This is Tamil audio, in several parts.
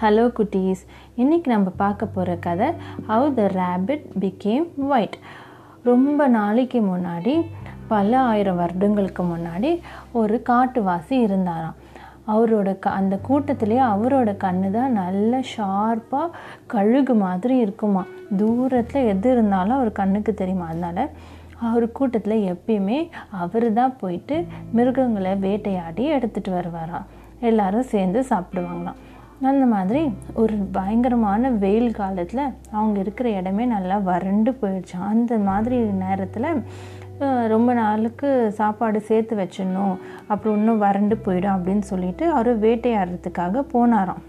ஹலோ குட்டீஸ். இன்றைக்கி நம்ம பார்க்க போகிற கதை how the rabbit became white ரொம்ப நாளைக்கு முன்னாடி பல ஆயிரம் வருடங்களுக்கு முன்னாடி ஒரு காட்டுவாசி இருந்தாராம். அவரோட க அந்த கூட்டத்திலே அவரோட கண்ணு தான் நல்ல ஷார்ப்பாக கழுகு மாதிரி இருக்குமா. தூரத்தில் எது இருந்தாலும் அவர் கண்ணுக்கு தெரியுமா. அதனால் அவர் கூட்டத்தில் எப்பயுமே அவர் தான் போயிட்டு மிருகங்களை வேட்டையாடி எடுத்துகிட்டு வருவாராம். எல்லாரும் சேர்ந்து சாப்பிடுவாங்களாம். அந்த மாதிரி ஒரு பயங்கரமான வெயில் காலத்தில் அவங்க இருக்கிற இடமே நல்லா வறண்டு போயிடுச்சான் அந்த மாதிரி நேரத்தில் ரொம்ப நாளுக்கு சாப்பாடு சேர்த்து வச்சிடணும் அப்புறம் இன்னும் வறண்டு போயிடும் அப்படின்னு சொல்லிட்டு அவர் வேட்டையாடுறதுக்காக போனாராம்.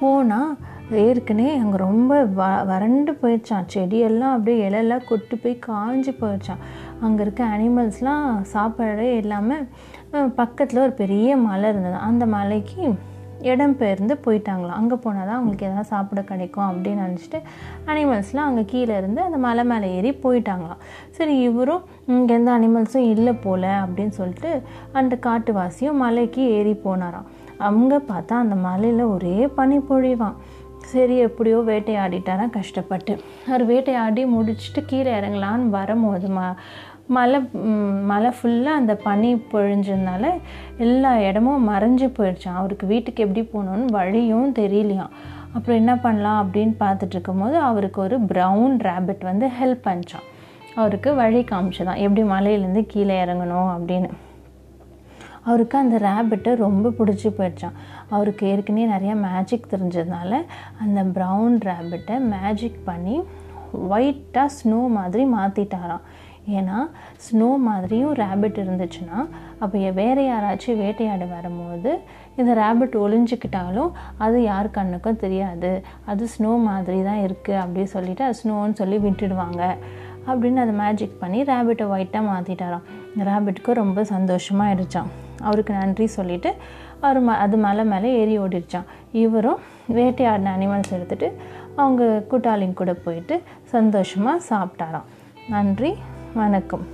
போனால் ஏற்கனவே அங்கே ரொம்ப வ வறண்டு போயிடுச்சான் செடியெல்லாம் அப்படியே இலையெல்லாம் கொட்டு போய் காஞ்சி போயிடுச்சான் அங்கே இருக்க அனிமல்ஸ்லாம் சாப்பாடே இல்லாமல் பக்கத்தில் ஒரு பெரிய மலை இருந்தது. அந்த மலைக்கு இடம் பெயர்ந்து போயிட்டாங்களாம். அங்கே போனால் தான் அவங்களுக்கு எதாவது சாப்பிட கிடைக்கும் அப்படின்னு நினச்சிட்டு அனிமல்ஸ்லாம் அங்கே கீழே இருந்து அந்த மலை மேலே ஏறி போயிட்டாங்களாம். சரி இவரும் இங்கே எந்த அனிமல்ஸும் இல்லை போல் அப்படின்னு சொல்லிட்டு அந்த காட்டுவாசியும் மலைக்கு ஏறி போனாராம். அவங்க பார்த்தா அந்த மலையில் ஒரே பனி பொழிவான் சரி எப்படியோ வேட்டையாடிட்டாராம் கஷ்டப்பட்டு. அவர் வேட்டையாடி முடிச்சுட்டு கீழே இறங்கலான்னு வரும்போது மா மலை மழை மலை ஃபுல்லாக அந்த பனி பொழிஞ்சதுனால எல்லா இடமும் மறைஞ்சு போயிடுச்சான் அவருக்கு வீட்டுக்கு எப்படி போகணுன்னு வழியும் தெரியலையாம் அப்புறம் என்ன பண்ணலாம் அப்படின்னு பார்த்துட்டு இருக்கும்போது அவருக்கு ஒரு ப்ரௌன் ரேபிட் வந்து ஹெல்ப் பண்ணிச்சான் அவருக்கு வழி காமிச்சதான் எப்படி மலையிலேருந்து கீழே இறங்கணும் அப்படின்னு. அவருக்கு அந்த ரேபிட்டை ரொம்ப பிடிச்சி போயிடுச்சான் அவருக்கு ஏற்கனவே நிறையா மேஜிக் தெரிஞ்சதுனால அந்த ப்ரௌன் ரேபிட்டை மேஜிக் பண்ணி ஒயிட்டாக ஸ்னோ மாதிரி மாற்றிட்டாராம் ஏன்னா ஸ்னோ மாதிரியும் ரேபிட் இருந்துச்சுன்னா அப்போ வேறு யாராச்சும் வேட்டையாட வரும்போது இந்த ரேபிட் ஒளிஞ்சிக்கிட்டாலும் அது யார் கண்ணுக்கும் தெரியாது. அது ஸ்னோ மாதிரி தான் இருக்குது அப்படின்னு சொல்லிட்டு அது ஸ்னோன்னு சொல்லி விட்டுடுவாங்க. அப்படின்னு அதை மேஜிக் பண்ணி ரேபிட்டை ஒயிட்டாக மாற்றிட்டாராம் ரேபிட்க்கு ரொம்ப சந்தோஷமாக ஆயிடுச்சான் அவருக்கு நன்றி சொல்லிவிட்டு அவர் ம அது மலை மேலே ஏறி ஓடிடுச்சான் இவரும் வேட்டையாடின அனிமல்ஸ் எடுத்துகிட்டு அவங்க கூட்டாளிங்க கூட போயிட்டு சந்தோஷமாக சாப்பிட்டாராம். நன்றி. வணக்கம்.